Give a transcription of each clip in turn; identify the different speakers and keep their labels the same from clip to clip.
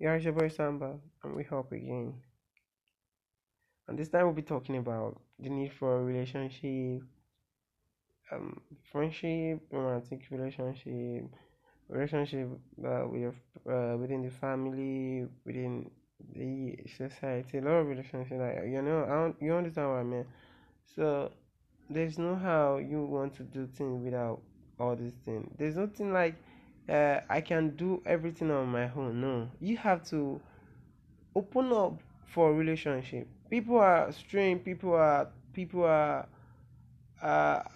Speaker 1: It's your boy Samba, and we hope again. And this time we'll be talking about the need for a relationship, um, friendship, romantic relationship, relationship uh, with uh, within the family, within the society, a lot of relationships. Like you know, I don't, you understand what I mean. So there's no how you want to do things without all these things. There's nothing like uh, I can do everything on my own. No, you have to open up for relationship. People are strange. People are people are uh,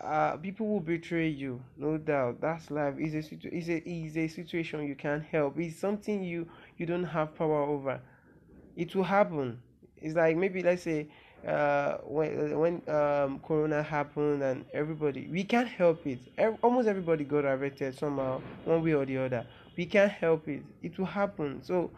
Speaker 1: uh, people will betray you, no doubt. That's life. Is a situ- is a is a situation you can't help. It's something you you don't have power over. It will happen. It's like maybe let's say uh when when um corona happened and everybody we can't help it. Ev- almost everybody got affected somehow one way or the other. We can't help it. It will happen. So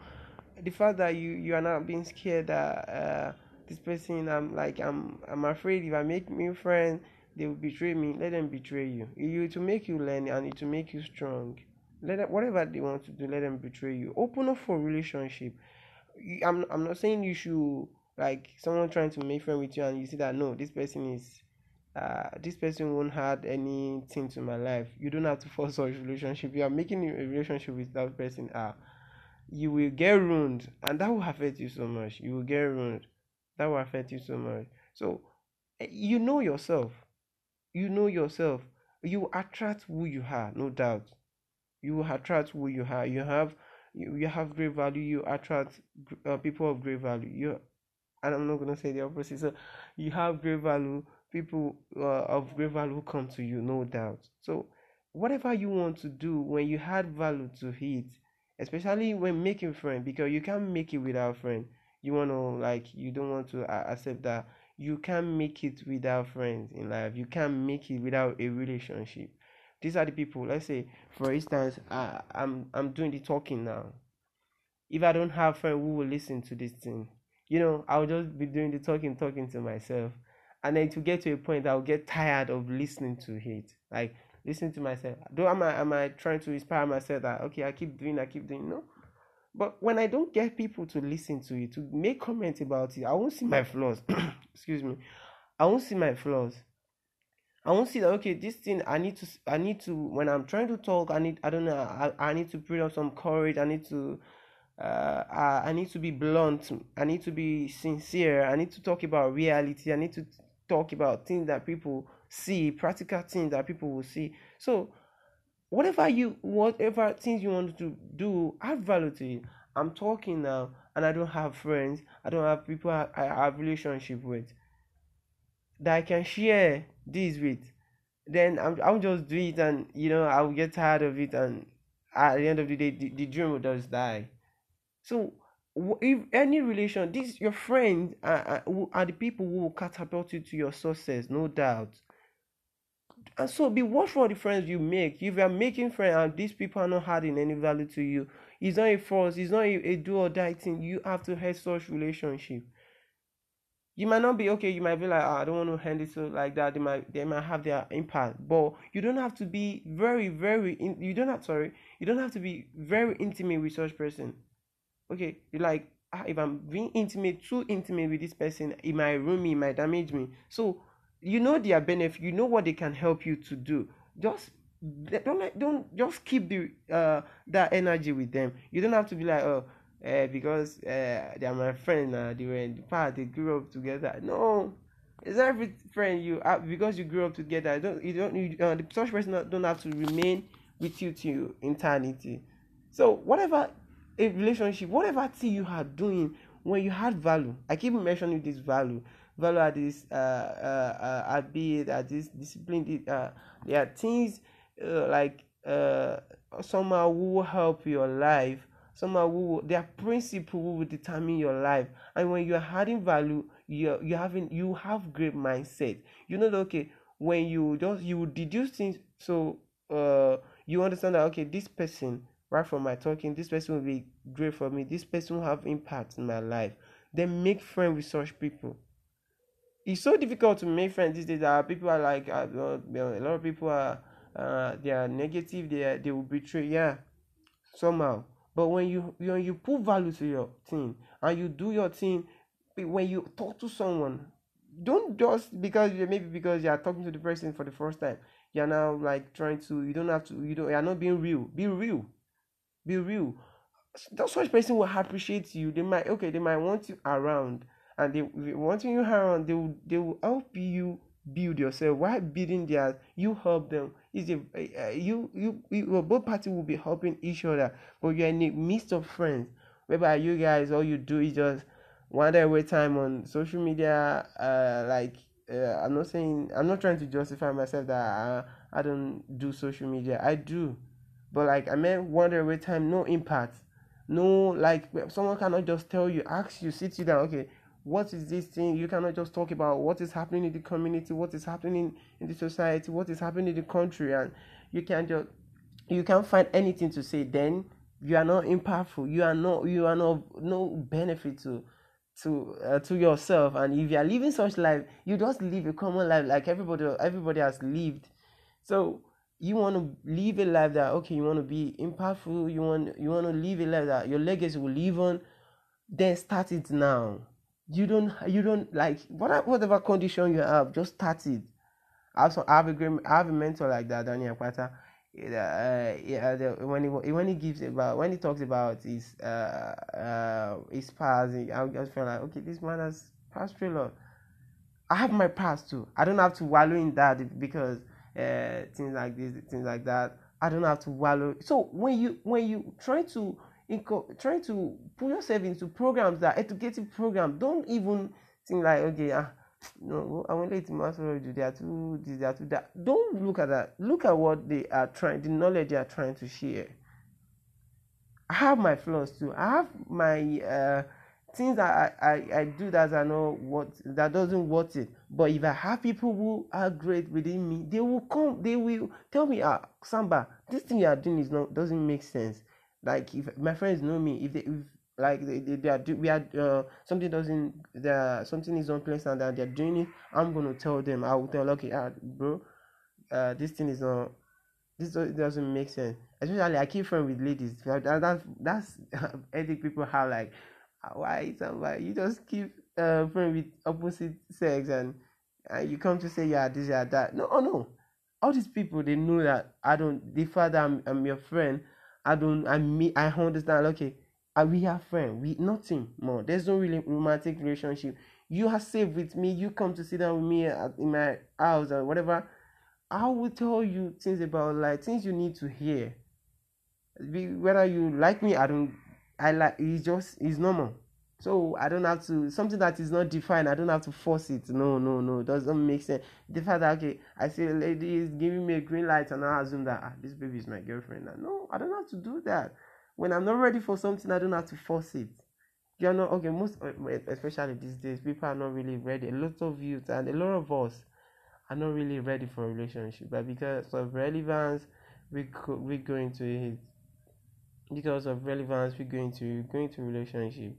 Speaker 1: the fact that you you are not being scared that uh this person i'm like i'm i'm afraid if i make new friends they will betray me let them betray you. You to make you learn and it will make you strong. Let them, whatever they want to do let them betray you. Open up for relationship. I'm i'm not saying you should like someone trying to make friend with you and you see that no this person is uh this person won't add anything to my life. You don't have to force such relationship. You are making a relationship with that person. Ah you will get ruined. And that will affect you so much. You will get ruined. That will affect you so much. So eh, you know yourself. You know yourself. You attract who you are no doubt. You attract who you are. You have you, you have great value. You attract uh, people of great value. You and i'm not to say the opposite. So you have great value people uh, of great value come to you no doubt. So whatever you want to do when you add value to it especially when making friend because you can't make it without friend. You want to like you don't want to uh, accept that you can't make it without friends in life. You can't make it without a relationship. These are the people let's say for instance I, i'm i'm doing the talking now. If i don't have friends who will listen to this thing you know i'll just be doing the talking talking to myself. And then to get to a point i'll get tired of listening to it like listening to myself. Do am i am i trying to inspire myself that okay i keep doing i keep doing? No. But when i don't get people to listen to it to make comments about it i won't see my flaws. Excuse me. I won't see my flaws. I won't see that okay, this thing I need to I need to when I'm trying to talk, I need I don't know, I, I need to put up some courage, I need to uh I, I need to be blunt, I need to be sincere, I need to talk about reality, I need to talk about things that people see, practical things that people will see. So whatever you whatever things you want to do, add value to it. I'm talking now and I don't have friends, I don't have people I, have relationship with that I can share this with, then I'm, I'll just do it and you know I'll get tired of it and at the end of the day the, the dream will just die. So if any relation, this your friends are, are, are the people who will catapult you to your success, no doubt. And so be watchful of the friends you make. If you are making friends and these people are not adding any value to you, it's not a force, it's not a, a do or die thing. You have to have such relationship you might not be okay you might be like oh, i don't want to hand it so like that they might they might have their impact but you don't have to be very very in, you don't have sorry you don't have to be very intimate with such person okay like ah, if i'm being intimate too intimate with this person it might ruin me it might damage me. So you know their benefit you know what they can help you to do. Just don't don't just keep the uh that energy with them. You don't have to be like oh uh, because uh, they are my friend uh, they were in the past they grew up together. No it's every friend you because you grew up together don't you don't you, uh, the such person don't have to remain with you till eternity. So whatever a relationship whatever thing you are doing when you had value i keep mentioning this value value at this uh uh, uh at be it at this discipline uh there are things uh, like uh somehow will help your life somehow will, their principle will determine your life. And when you are adding value you you having you have great mindset. You know that okay when you just you deduce things so uh you understand that okay this person right from my talking this person will be great for me this person will have impact in my life then make friends with such people it's so difficult to make friends these days that people are like uh, a lot of people are uh, they are negative they are, they will betray yeah somehow But when you when you put value to your thing and you do your thing, when you talk to someone, don't just because maybe because you are talking to the person for the first time, you're now like trying to you don't have to you don't you're not being real. Be real. Be real. Such person will appreciate you. They might okay, they might want you around and they wanting you around, they will they will help you build yourself. Why building theirs? You help them. Is a uh, you, you you both parties will be helping each other, but you're in the midst of friends. Whereby you guys all you do is just wander away time on social media. Uh, like uh, I'm not saying I'm not trying to justify myself that I, I don't do social media. I do, but like I mean, wander away time, no impact, no like someone cannot just tell you, ask you, sit you down. Okay, what is this thing? You cannot just talk about what is happening in the community, what is happening in the society, what is happening in the country, and you can just you can't find anything to say. Then you are not impactful. You are not you are not no benefit to to uh, to yourself. And if you are living such life, you just live a common life like everybody everybody has lived. So you want to live a life that okay, you want to be impactful. You want you want to live a life that your legacy will live on. Then start it now you don't you don't like whatever condition you have just start it i have, some, I have a great i have a mentor like that daniel Kwata. Uh, yeah, the, when he when he gives about when he talks about his uh uh his past, I just feel like okay, this man has passed through a lot. I have my past too. I don't have to wallow in that because uh things like this, things like that. I don't have to wallow. So when you when you try to inco- trying to put yourself into programs that educative program. Don't even think like okay, ah, no, I want to do are too this, too that. Don't look at that. Look at what they are trying, the knowledge they are trying to share. I have my flaws too. I have my uh, things that I, I, I do that I know what that doesn't worth it. But if I have people who are great within me, they will come. They will tell me, ah, Samba, this thing you are doing is not doesn't make sense. Like if my friends know me if they if like they, they, they are do we are uh, something doesn't there something is unpleasant and they're doing it i'm gonna tell them. I will tell okay ah, bro uh this thing is not this doesn't make sense. Especially i keep friends with ladies. That, that's that's ethic people have like ah, why somebody you just keep uh friend with opposite sex and uh, you come to say yeah this yeah that. No oh no. All these people they know that i don't the father I'm, I'm your friend. I don't I mean I understand okay I, we are friends we nothing more. There's no really romantic relationship. You are safe with me. You come to sit down with me at, in my house or whatever. I will tell you things about like things you need to hear. Whether you like me I don't I like it's just it's normal so I don't have to something that is not defined. I don't have to force it. No, no, no. It doesn't make sense. The fact that okay, I see a lady is giving me a green light, and I assume that ah, this baby is my girlfriend. No, I don't have to do that. When I'm not ready for something, I don't have to force it. You're not okay. Most, uh, especially these days, people are not really ready. A lot of youth and a lot of us are not really ready for a relationship, but because of relevance, we we go into it. Because of relevance, we go into going to relationship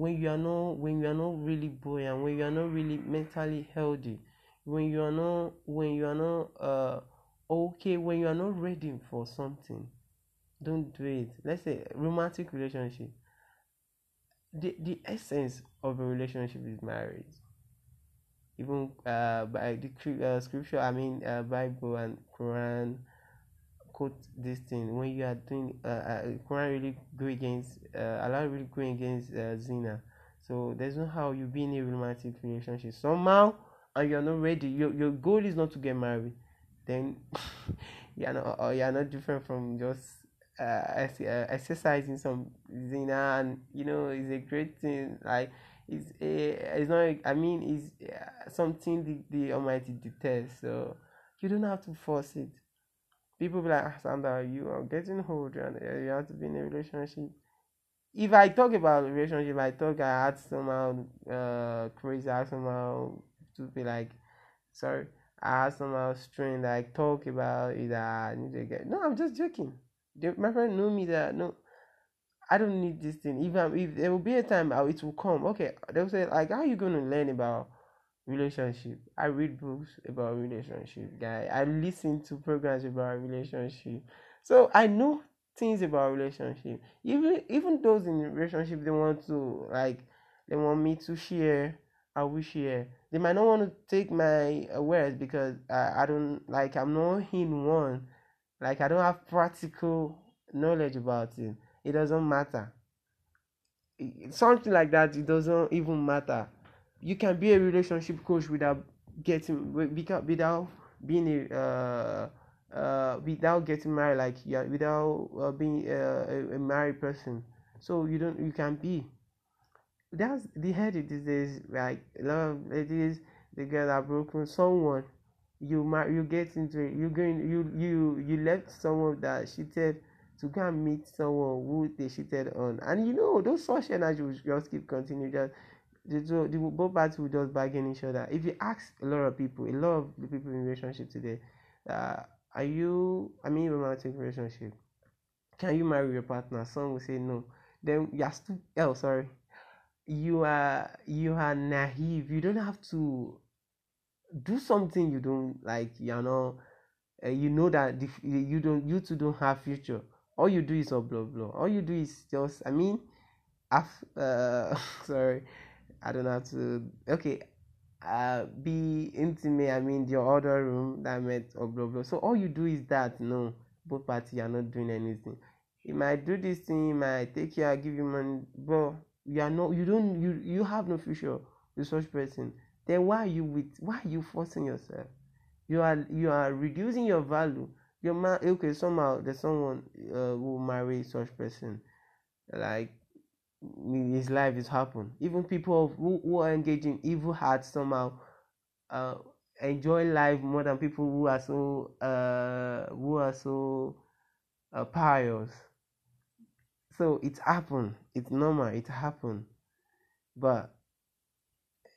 Speaker 1: when you are not when you are not really buoyant when you are not really mentally healthy when you are not when you are not uh okay when you are not ready for something don't do it. Let's say romantic relationship. The the essence of a relationship is marriage. Even uh by the uh, scripture i mean uh, bible and quran quote this thing when you are doing uh, uh Quran really go against uh, Allah really going against uh, zina. So there's no how you be in a romantic relationship somehow and you're not ready. Your your goal is not to get married. Then you're not or you're not different from just uh, uh, exercising some zina and you know it's a great thing like it's a it's not I mean it's uh, something the, the Almighty detests so you don't have to force it people be like, ah, Sandra, you are getting old and you have to be in a relationship. If I talk about relationship, I talk I had somehow uh crazy, I somehow to be like, sorry, I had somehow strange like talk about it I need to get. No, I'm just joking. My friend knew me that no, I don't need this thing. Even if there will be a time it will come. Okay, they'll say like, how you gonna learn about relationship. I read books about relationship, guy. I listen to programs about relationship. So I know things about relationship. Even even those in relationship they want to like they want me to share. I will share. They might not want to take my words because I, I don't like I'm not in one. Like I don't have practical knowledge about it. It doesn't matter. Something like that. It doesn't even matter. You can be a relationship coach without getting without being a uh, uh, without getting married, like yeah, without uh, being uh, a, a married person. So you don't, you can be. That's the head these days. Like a lot of ladies, they get are broken. Someone you mar- you get into it. You going you you you left someone that cheated to go and meet someone who they cheated on, and you know those such energy will just keep continuing. Just the, the, the both parties will just bargain each other. If you ask a lot of people, a lot of the people in relationship today, uh, are you i mean romantic relationship? Can you marry your partner? Some will say no. Then you're still oh sorry. You are you are naive. You don't have to do something you don't like. You know uh, you know that the, you don't you two don't have future. All you do is a blah blah all you do is just i mean af, uh sorry i don't have to okay uh, be intimate, I mean, your other room that met or blah blah. So all you do is that, no, both parties are not doing anything. He might do this thing, he might take care, give you money, but you are not, you don't, you you have no future with such person. Then why are you with, why are you forcing yourself? You are you are reducing your value. Your man, okay, somehow there's someone uh, who marry such person, like his life is happened. Even people who, who are engaged in evil hearts somehow uh, enjoy life more than people who are so uh, who are so uh, pious. So it happened. It's normal. It happened, but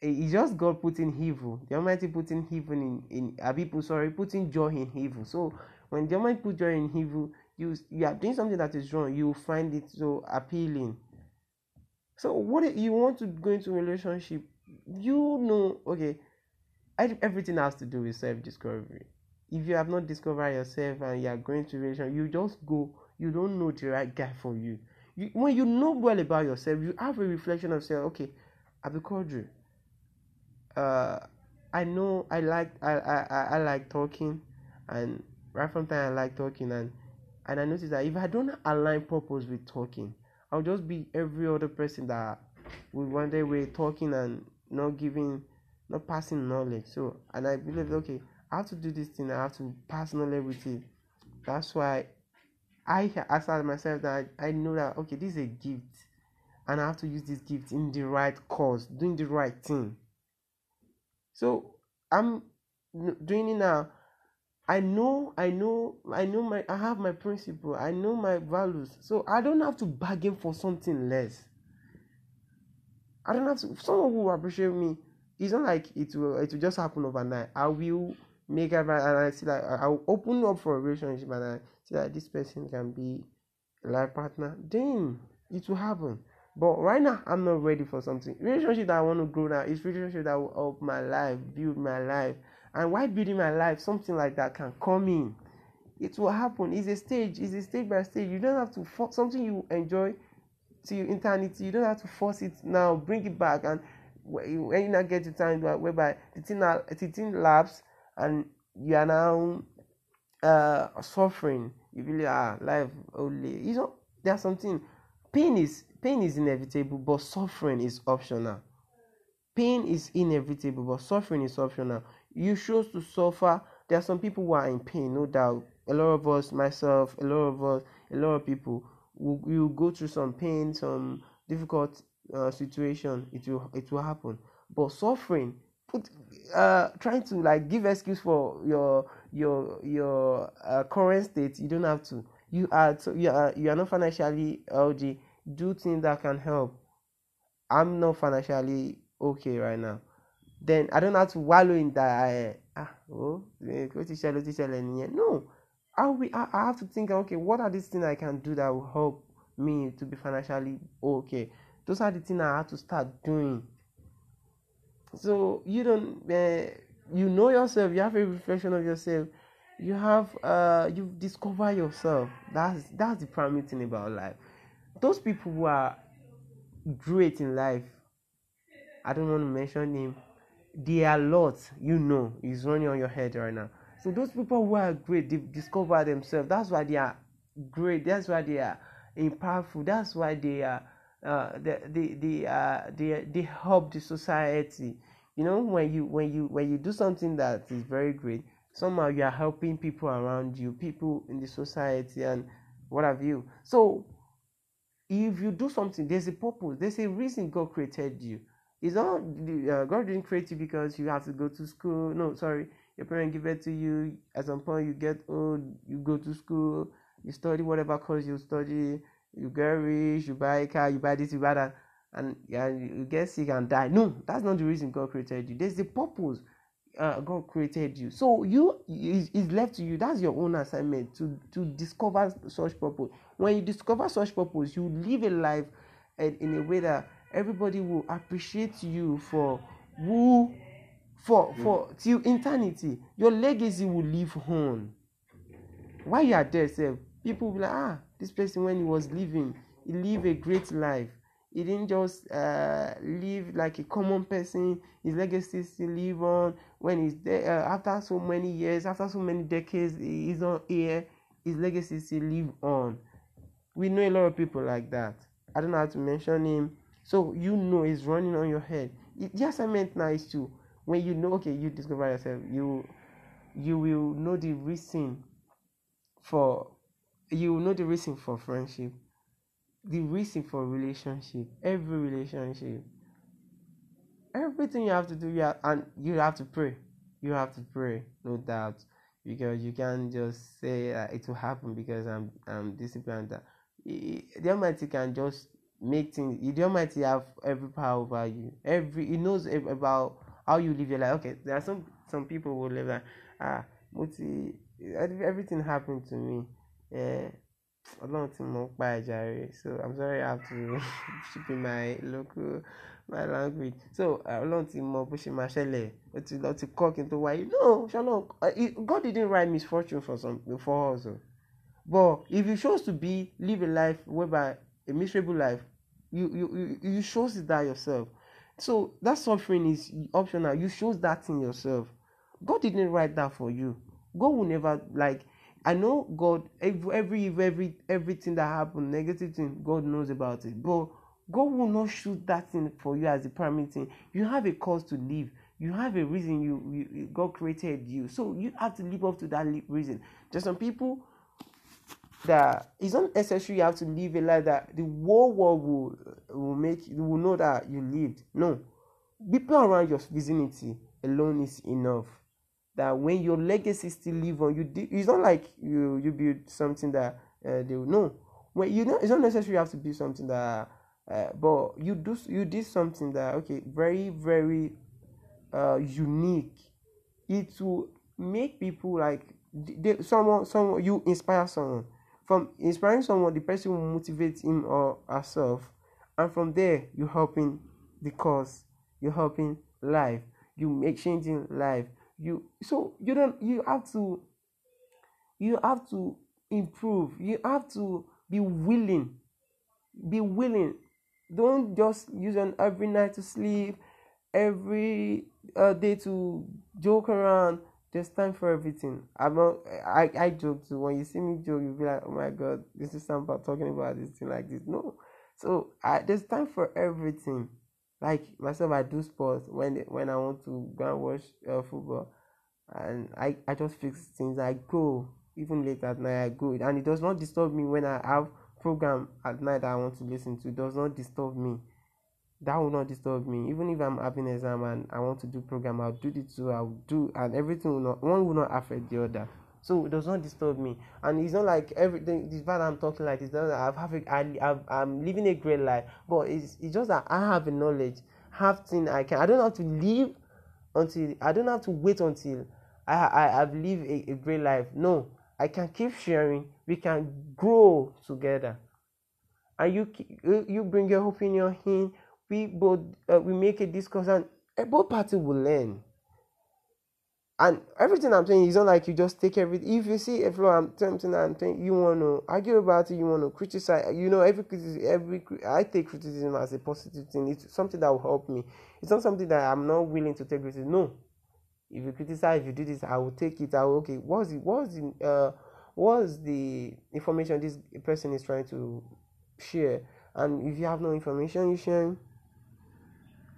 Speaker 1: it's just God putting evil. The Almighty putting evil in in uh, people. Sorry, putting joy in evil. So when the Almighty put joy in evil, you you are doing something that is wrong. You find it so appealing so what if you want to go into a relationship? You know, okay, I, everything has to do with self-discovery. If you have not discovered yourself and you are going to relation, you just go. You don't know the right guy for you. you when you know well about yourself, you have a reflection of self. Okay, Abikordri. Uh, I know I like I, I I like talking, and right from time I like talking and and I notice that if I don't align purpose with talking, I'll just be every other person that we one day we're talking and not giving, not passing knowledge. So, and I believe, okay, I have to do this thing, I have to pass knowledge with it. That's why I asked myself that I know that, okay, this is a gift, and I have to use this gift in the right cause, doing the right thing. So, I'm doing it now I know, I know, I know my, I have my principle. I know my values. So I don't have to bargain for something less. I don't have to. Someone who appreciate me. It's not like it will. It will just happen overnight. I will make it, and I see that I will open up for a relationship, and I see that this person can be a life partner. Then it will happen. But right now, I'm not ready for something. Relationship that I want to grow now is relationship that will help my life, build my life, and while building my life, something like that can come in. It will happen. It's a stage. It's a stage by stage. You don't have to force something you enjoy to eternity. You don't have to force it now. Bring it back, and when you now get to time whereby the thing, the thing lapse, and you are now uh, suffering. You really are life only. You know, there's something. Pain is pain is inevitable, but suffering is optional. Pain is inevitable, but suffering is optional you chose to suffer. There are some people who are in pain, no doubt. A lot of us, myself, a lot of us, a lot of people, will, will go through some pain, some difficult uh, situation. It will it will happen. But suffering, put uh, trying to like give excuse for your your your uh, current state. You don't have to. You are you are you are not financially healthy. Do things that can help. I'm not financially okay right now then I don't have to wallow in that. Uh, ah, oh, nìyẹn. No, I will. I, I have to think. Okay, what are these things I can do that will help me to be financially okay? Those are the things I have to start doing. So you don't. Uh, you know yourself. You have a reflection of yourself. you have uh you discover yourself that's that's the primary thing about life those people who are great in life i don't want to mention name they are lots you know is running on your head right now. So those people who are great they discover themselves. That's why they are great. That's why they are powerful that's why they are uh, they, they, they, uh, they, they help the society. You know when you when you when you do something that is very great somehow you are helping people around you, people in the society, and what have you. So, if you do something, there's a purpose, there's a reason God created you. It's not uh, God didn't create you because you have to go to school. No, sorry, your parents give it to you. At some point, you get old, you go to school, you study whatever course you study, you get rich, you buy a car, you buy this, you buy that, and yeah, you get sick and die. No, that's not the reason God created you. There's a purpose uh, God created you. So you is, is left to you. That's your own assignment to to discover such purpose. When you discover such purpose, you live a life and in a way that everybody will appreciate you for who for for till eternity. Your legacy will live on. While you are there, self, people be like, ah, this person when he was living, he lived a great life he didn't just uh, live like a common person. His legacy still live on when he's there. Uh, after so many years, after so many decades, he's not here. His legacy still live on. We know a lot of people like that. I don't know how to mention him. So you know it's running on your head. It, the assignment now is to when you know okay, you discover yourself, you you will know the reason for you will know the reason for friendship the reason for relationship every relationship. Everything you have to do you and you have to pray. You have to pray no doubt because you can't just say uh, it will happen because i'm i'm disciplined. That the almighty can just make things the almighty have every power over you. Every he knows about how you live your life. Okay there are some some people who live like ah everything happened to me. Uh, ọlọ́run tí mo pa ẹ̀já rẹ̀ so i'm sorry i have to speak in my local my language. So ọlọ́run tí mo bó ṣe máa ṣẹlẹ̀. Ó ti lọ ti kọ́ kí n tó wáyé no ṣọlọ́run uh, God didn't write misfortune for some for us o. But if you chose to be live a life whereby a miserable life you you you, you chose that yourself so that suffering is optional you chose that in yourself God didn't write that for you God will never like I know God every every everything that happened, negative thing, God knows about it. But God will not shoot that thing for you as a primary thing. You have a cause to live. You have a reason you, you God created you. So you have to live up to that reason. There's some people that it's not necessary you have to live a life that the whole world will will make will know that you lived. No. People around your vicinity alone is enough that when your legacy still live on, you did, it's not like you you build something that uh, they will know. When you know, it's not necessary you have to build something that, uh, but you do you did something that okay, very very uh, unique. It will make people like they, someone someone you inspire someone. From inspiring someone, the person will motivate him or herself, and from there you're helping the cause, you're helping life, you make changing life you so you don't you have to you have to improve you have to be willing be willing. Don't just use an every night to sleep every uh, day to joke around there's time for everything. I'm not i i joke too. When you see me joke you'll be like oh my god this is something talking about this thing like this. No. So I, there's time for everything. Like myself i do sports when when i want to go and watch uh, football. And I, I just fix things. I go even late at night i go. And it does not disturb me when i have program at night that i want to listen to. It does not disturb me that will not disturb me. Even if i'm having an exam and i want to do program i'll do it too i'll do and everything will not one will not affect the other. So it does not disturb me. And it's not like everything this fact i'm talking like it's not i've have a, I, I've, i'm living a great life but it's, it's just that i have a knowledge have thing i can i don't have to live until i don't have to wait until i, I i've lived a, a great life. No i can keep sharing. We can grow together. And you you bring your opinion in we both uh, we make a discussion both parties will learn and everything I'm saying is not like you just take everything. If you see a flaw, I'm something I'm saying you want to argue about it, you want to criticize. You know, every criticism, every I take criticism as a positive thing. It's something that will help me. It's not something that I'm not willing to take criticism. No, if you criticize, if you do this, I will take it. I will okay. What's the what's the uh what's the information this person is trying to share? And if you have no information, you share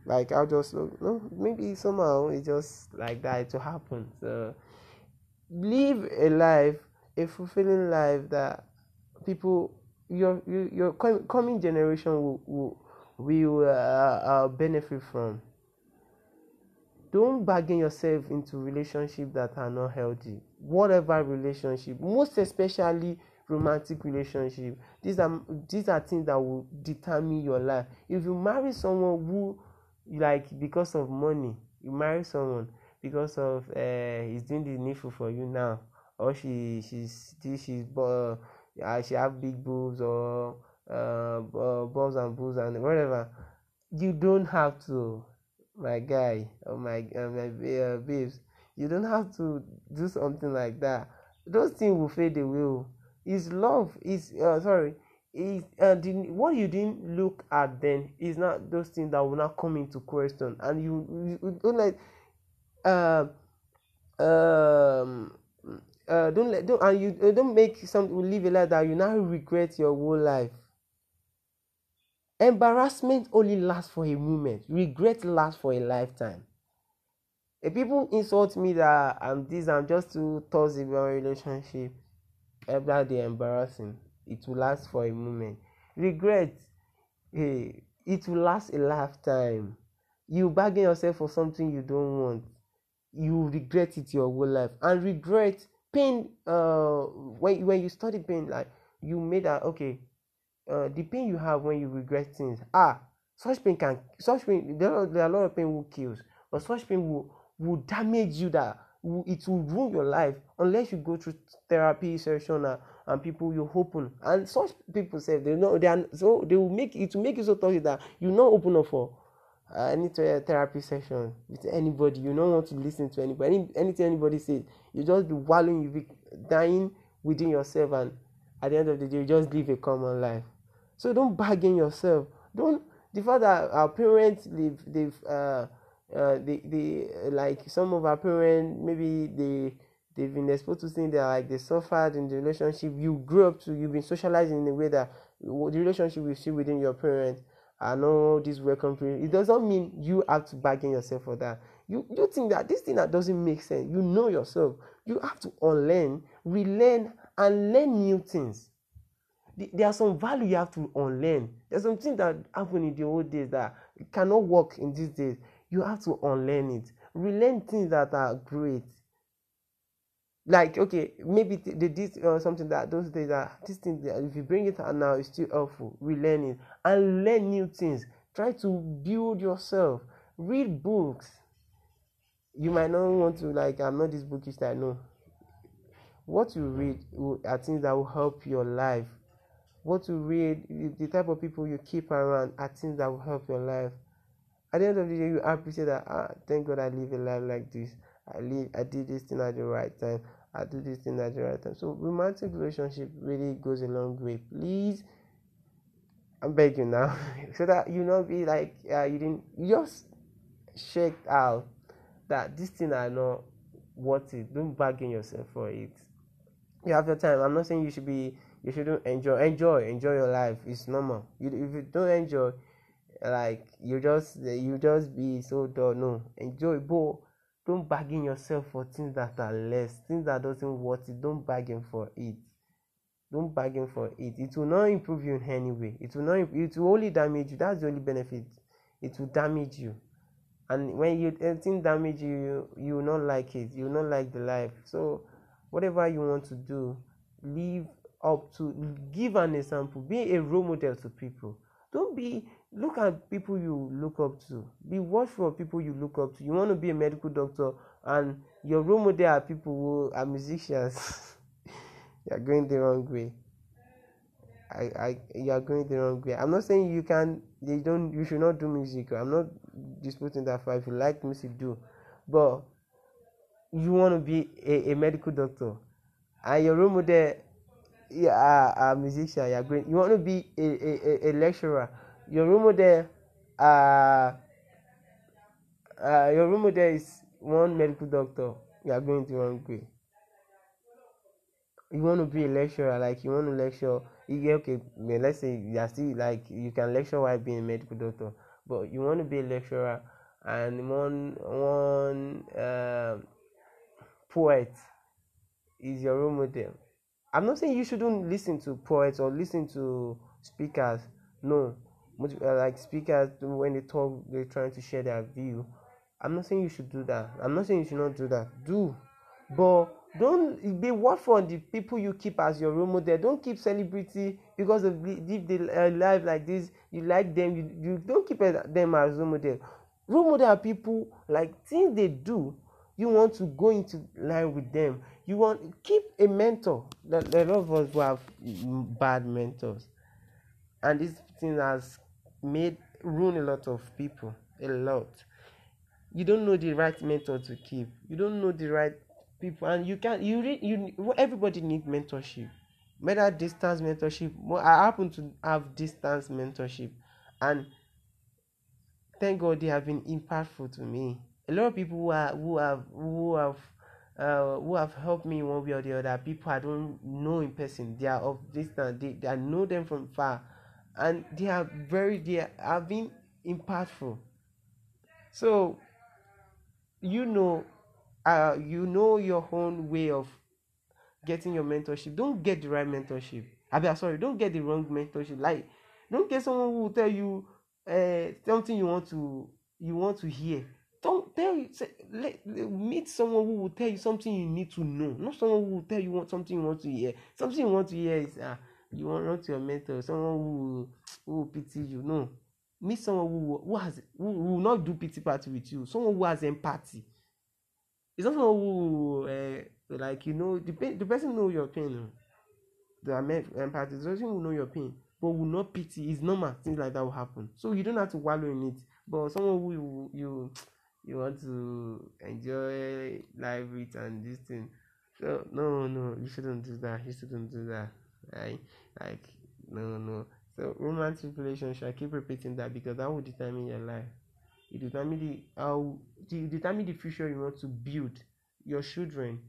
Speaker 1: like I'll just no maybe somehow it's just like that to happen. So live a life, a fulfilling life that people your your, your coming generation will will, will uh, uh, benefit from. Don't bargain yourself into relationships that are not healthy. Whatever relationship, most especially romantic relationship. These are these are things that will determine your life. If you marry someone who like because of money you marry someone because of uh, he's doing the needful for you now. Or she she's she's uh, she have big boobs or uh, balls and boobs and whatever. You don't have to my guy or my uh, my uh, babes you don't have to do something like that. Those things will fade away is love is uh, sorry is uh, the, what you didn't look at then is not those things that will not come into question. And you, you don't like uh, um uh, don't let don't and you uh, don't make something live a life that you now regret your whole life. Embarrassment only lasts for a moment. Regret lasts for a lifetime. If people insult me that i'm this i'm just too toxic in my relationship every day embarrassing it will last for a moment. Regret, hey, it will last a lifetime. You bargain yourself for something you don't want, you regret it your whole life. And regret, pain, uh, when, when you study pain, like you made that, okay, uh, the pain you have when you regret things, ah, such pain can, such pain, there are, there are a lot of pain will kills, but such pain will, will damage you that it will ruin your life unless you go through therapy session and, and people you open. And such people say they know they are so they will make it to make you so toxic that you not open up for uh, any therapy session with anybody. You don't want to listen to anybody. Any, anything anybody says you just be wallowing you be dying within yourself and at the end of the day you just live a common life. So don't bargain yourself. Don't the fact that our parents live they've uh, uh they, they like some of our parents maybe they they've been exposed to things that like they suffered in the relationship you grew up to you've been socialized in a way that the relationship you see within your parents I know this welcome period. It doesn't mean you have to bargain yourself for that. You you think that this thing that doesn't make sense. You know yourself. You have to unlearn, relearn, and learn new things. There are some value you have to unlearn. There's some things that happened in the old days that cannot work in these days. You have to unlearn it. Relearn things that are great like okay maybe they did uh, something that those days that this thing that if you bring it out now it's still helpful. Relearn it and learn new things. Try to build yourself. Read books. You might not want to like i'm not this bookish that no what you read are things that will help your life. What you read the type of people you keep around are things that will help your life. At the end of the day you appreciate that ah thank god i live a life like this. I live i did this thing at the right time I do this thing at the right time. So romantic relationship really goes a long way. Please, I beg you now, so that you not be like uh, you didn't just check out that this thing are not worth it. Don't bargain yourself for it. You have your time. I'm not saying you should be you shouldn't enjoy enjoy enjoy your life. It's normal. You if you don't enjoy, like you just you just be so dull. No, enjoy, but don't bargain yourself for things that are less. Things that doesn't worth it don't bargain for it. Don't bargain for it. It will not improve you in any way. It will not it will only damage you. That's the only benefit. It will damage you. And when you anything damage you you will not like it. You will not like the life. So whatever you want to do live up to give an example. Be a role model to people don't be look at people you look up to. Be watchful of people you look up to. You want to be a medical doctor and your role model are people who are musicians. You are going the wrong way. I, I you are going the wrong way. I'm not saying you can you don't you should not do music. I'm not disputing that for if you like music do. But you want to be a, a medical doctor and your role model yeah, a, a musician you're going you want to be a, a, a lecturer. Your role model uh, uh, your role model is one medical doctor. You are going to wrong way you want to be a lecturer like you want to lecture. You okay let's say you are still like you can lecture while being a medical doctor but you want to be a lecturer and one one uh, poet is your role model i'm not saying you shouldn't listen to poets or listen to speakers. No. Like speakers when they talk they're trying to share their view. I'm not saying you should do that. I'm not saying you should not do that. Do. But don't be what for the people you keep as your role model. Don't keep celebrity because of live uh, life like this you like them you, you don't keep them as role model. Role model people like things they do you want to go into line with them you want keep a mentor. That a lot of us who have bad mentors. And this thing has made ruin a lot of people. A lot. You don't know the right mentor to keep. You don't know the right people. And you can you read you everybody need mentorship. Whether distance mentorship i happen to have distance mentorship. And thank god they have been impactful to me. A lot of people who are who have who have uh, who have helped me one way or the other people i don't know in person they are of distance they, i know them from far. And they are very they have been impactful. So you know uh, you know your own way of getting your mentorship. Don't get the right mentorship. I mean sorry don't get the wrong mentorship. Like don't get someone who will tell you uh, something you want to you want to hear tell you say, let, meet someone who will tell you something you need to know. Not someone who will tell you want something you want to hear. Something you want to hear is uh, you want not your mentor someone who who will pity you. No. Meet someone who who has who, who will not do pity party with you. Someone who has empathy. It's not someone who uh, like you know the the person know your pain the empathy the person will know your pain but will not pity. It's normal things like that will happen. So you don't have to wallow in it. But someone who you you you want to enjoy life with and this thing. So no no you shouldn't do that you shouldn't do that right? Like no no. So romantic relationship i keep repeating that because that will determine your life. It determine the how you determine the future you want to build your children.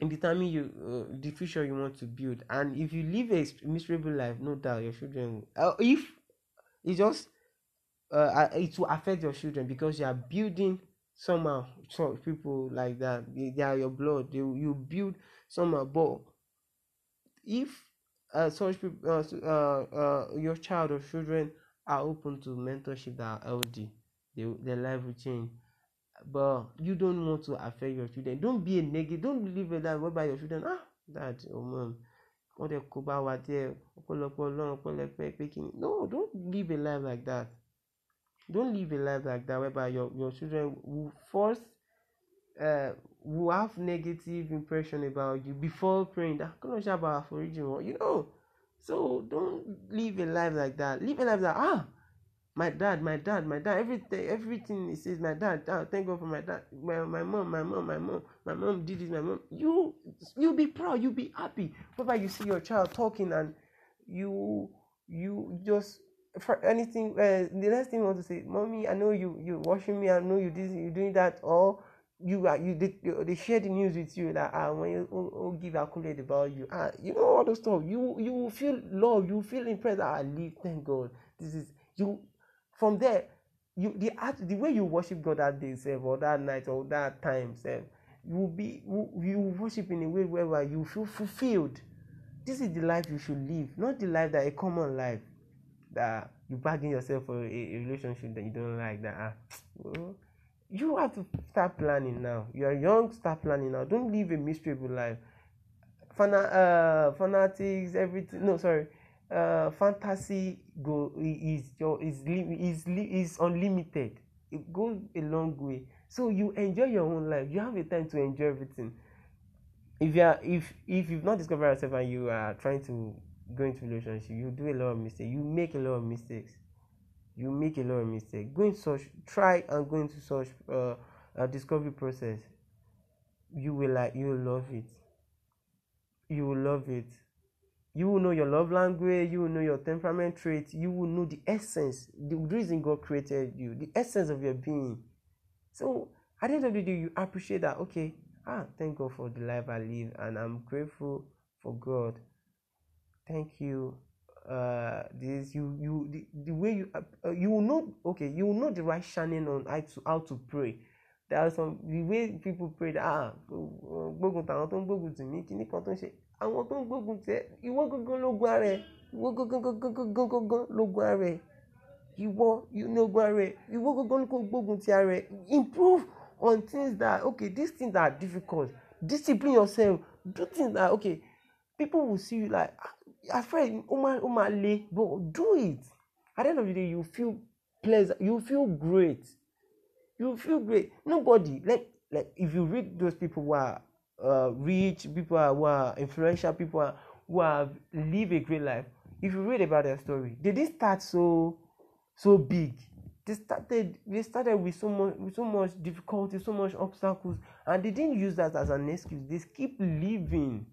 Speaker 1: And determine you uh, the future you want to build. And if you live a miserable life no doubt your children uh, if it's just uh, it will affect your children because you are building somehow so people like that. They, are your blood. They, you build somehow. But if uh, such people uh, uh, uh, your child or children are open to mentorship that are healthy they, their life will change. But you don't want to affect your children. Don't be a negative don't live a life whereby your children? Ah dad or mom wọ́n dẹ̀ kó bá wa díẹ̀. Ọ̀pọ̀lọpọ̀ ọlọ́run ọ̀pọ̀lọpọ̀ pé kí ni? No don't live a life like that don't live a life like that whereby your your children will first uh, will have negative impression about you before praying. That ń ṣe àbá you know? So don't live a life like that. Live a life like ah my dad my dad my dad everything everything he says my dad oh, thank god for my dad. My, my mom my mom my mom my mom did this my mom you you'll be proud you'll be happy. Whereby you see your child talking and you you just anything uh, the next thing you want to say mommy i know you you washing me i know you this you doing that or you are you they, they share the news with you that ah when you oh, oh, give accolade about you ah you know all those stuff. You you feel love you feel impressed ah, I live thank god. This is you from there you the act the way you worship god that day sef or that night or that time sef you will be you worship in a way where you feel fulfilled. This is the life you should live not the life that a common life that you bargain yourself for a, a relationship that you don't like that ah you have to start planning now. You are young start planning now. Don't live a miserable life. Fana, uh, fanatics everything no sorry. Uh, fantasy go is your is is is unlimited. It goes a long way. So you enjoy your own life. You have a time to enjoy everything. If you are if if you've not discovered yourself and you are trying to go into relationship you do a lot of mistakes you make a lot of mistakes. You make a lot of mistakes. Go into such try and go into such uh, a discovery process you will like you will love it. You will love it. You will know your love language you will know your temperament traits you will know the essence the reason god created you the essence of your being. So at the end of the day you appreciate that okay ah thank god for the life i live and i'm grateful for god thank you. Uh this you you the, the way you uh, you will know okay you will know the right shining on how to how to pray. There are some the way people pray that ah gbógun tàwọn tó ń gbógun tì mí kíní kan tó ń ṣe? Àwọn tó ń gbógun tẹ ìwọ gangan lógun ara ẹ. Ìwọ gangan gangan gangan lógun ara ẹ. Ìwọ ní ogun ara ẹ. Ìwọ gangan ló gbógun ti ara ẹ. Improve on things that okay these things are difficult. Discipline yourself. Do things that okay people will see you like afraid ó máa ó máa but do it. At the end of the day you feel pleasant you feel great. You feel great. Nobody like like if you read those people who are uh, rich people who are influential people who have live a great life if you read about their story they didn't start so so big. They started they started with so much with so much difficulty so much obstacles and they didn't use that as an excuse. They keep living.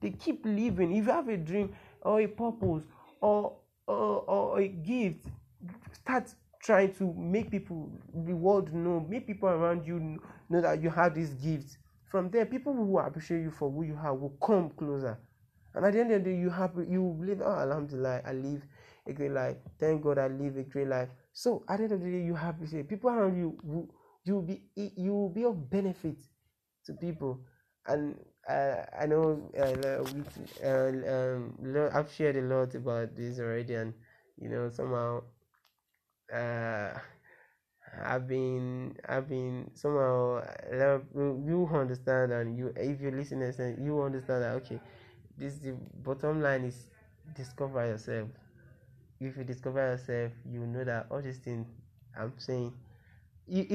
Speaker 1: They keep living. If you have a dream or a purpose or or, or a gift start trying to make people the world know make people around you know that you have this gift. From there people who appreciate you for who you are will come closer. And at the end of the day you have you live oh alhamdulillah i live a great life. Thank god i live a great life. So at the end of the day you happy say people around you you will be you will be of benefit to people. And uh, I know uh, uh, um, I've shared a lot about this already, and you know somehow uh, I've been I've been somehow you understand, and you if you listen and you understand that okay, this the bottom line is discover yourself. If you discover yourself, you know that all these things I'm saying,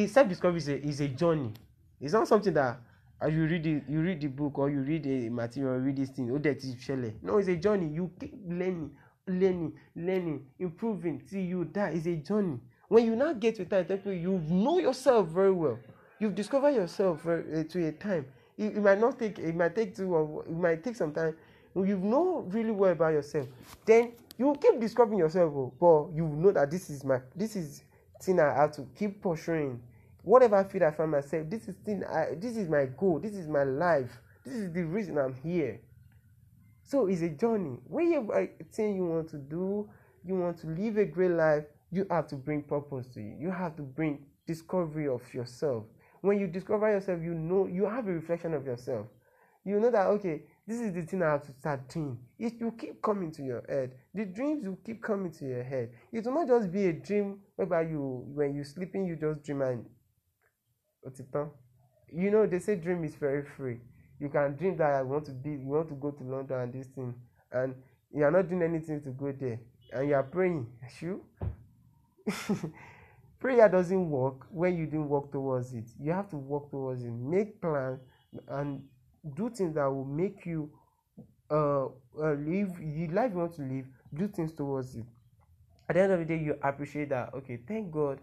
Speaker 1: self discovery is a is a journey. It's not something that as you read it you read the book or you read a material read this thing ó dẹ̀ ti ṣẹlẹ̀. No it's a journey. You keep learning learning learning improving till you die. It's a journey. When you now get to time tell you know yourself very well. You've discovered yourself uh, to a time. It, it might not take it might take two or it might take some time. You know really well about yourself. Then you keep discovering yourself oh, but you know that this is my this is thing i have to keep pursuing whatever field I find myself, this is thing I, this is my goal, this is my life, this is the reason I'm here. So it's a journey. When thing you want to do, you want to live a great life, you have to bring purpose to you. You have to bring discovery of yourself. When you discover yourself, you know you have a reflection of yourself. You know that okay, this is the thing I have to start doing. It will keep coming to your head. The dreams will keep coming to your head. It will not just be a dream whereby you when you're sleeping you just dream and òtítọ́ you know they say dream is very free. You can dream that I want to be you want to go to London and this thing and you are not doing anything to go there and you are praying. Sure prayer doesn't work when you didn't work towards it. You have to work towards it. Make plans and do things that will make you uh, uh live the life you want to live do things towards it. At the end of the day you appreciate that okay thank god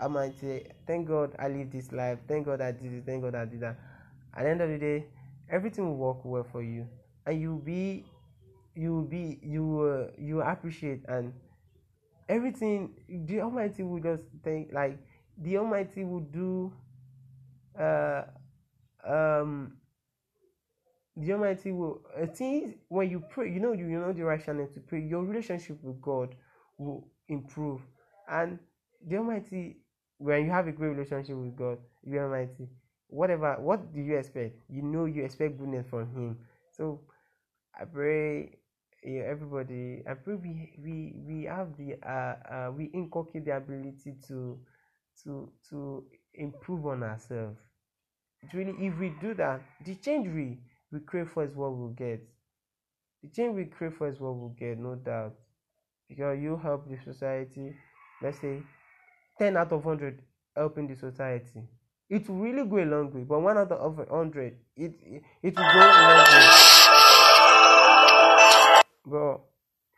Speaker 1: I might say, Thank God I live this life. Thank God I did it. Thank God I did that. At the end of the day, everything will work well for you, and you'll be, you'll be, you you appreciate, and everything. The Almighty will just think like the Almighty will do. Uh, um. The Almighty will. Uh, things when you pray, you know you, you know the right channel to pray. Your relationship with God will improve, and the Almighty when you have a great relationship with God, you are mighty. Whatever, what do you expect? You know you expect goodness from Him. So I pray yeah, everybody. I pray we we we have the uh, uh we inculcate the ability to to to improve on ourselves. It's really if we do that, the change we we crave for is what we'll get. The change we crave for is what we'll get, no doubt. Because you help the society. Let's say 10 out of 100 helping the society. It will really go a long way but one out of 100 it it, will go a long way. But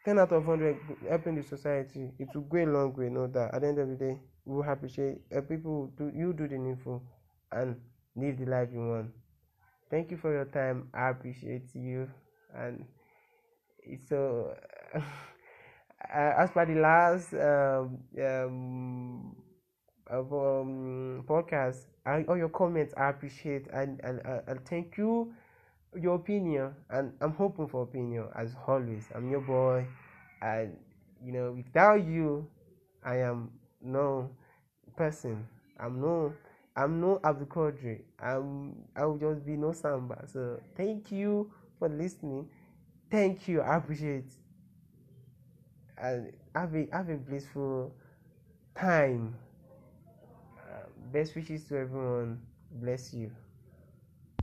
Speaker 1: 10 out of 100 helping the society it will go a long way no doubt. At the end of the day we will appreciate uh, people do you do the needful and live the life you want. Thank you for your time. I appreciate you. And so uh, as per the last um, um, of, um, podcast I, all your comments i appreciate and, and, uh, and thank you your opinion. And i'm hoping for opinion as always. I'm your boy. And you know without you i am no person. I'm no i'm no Abdul i'm i will just be no samba. So thank you for listening. Thank you. I appreciate and have a have a blissful time. Uh, best wishes to everyone. Bless you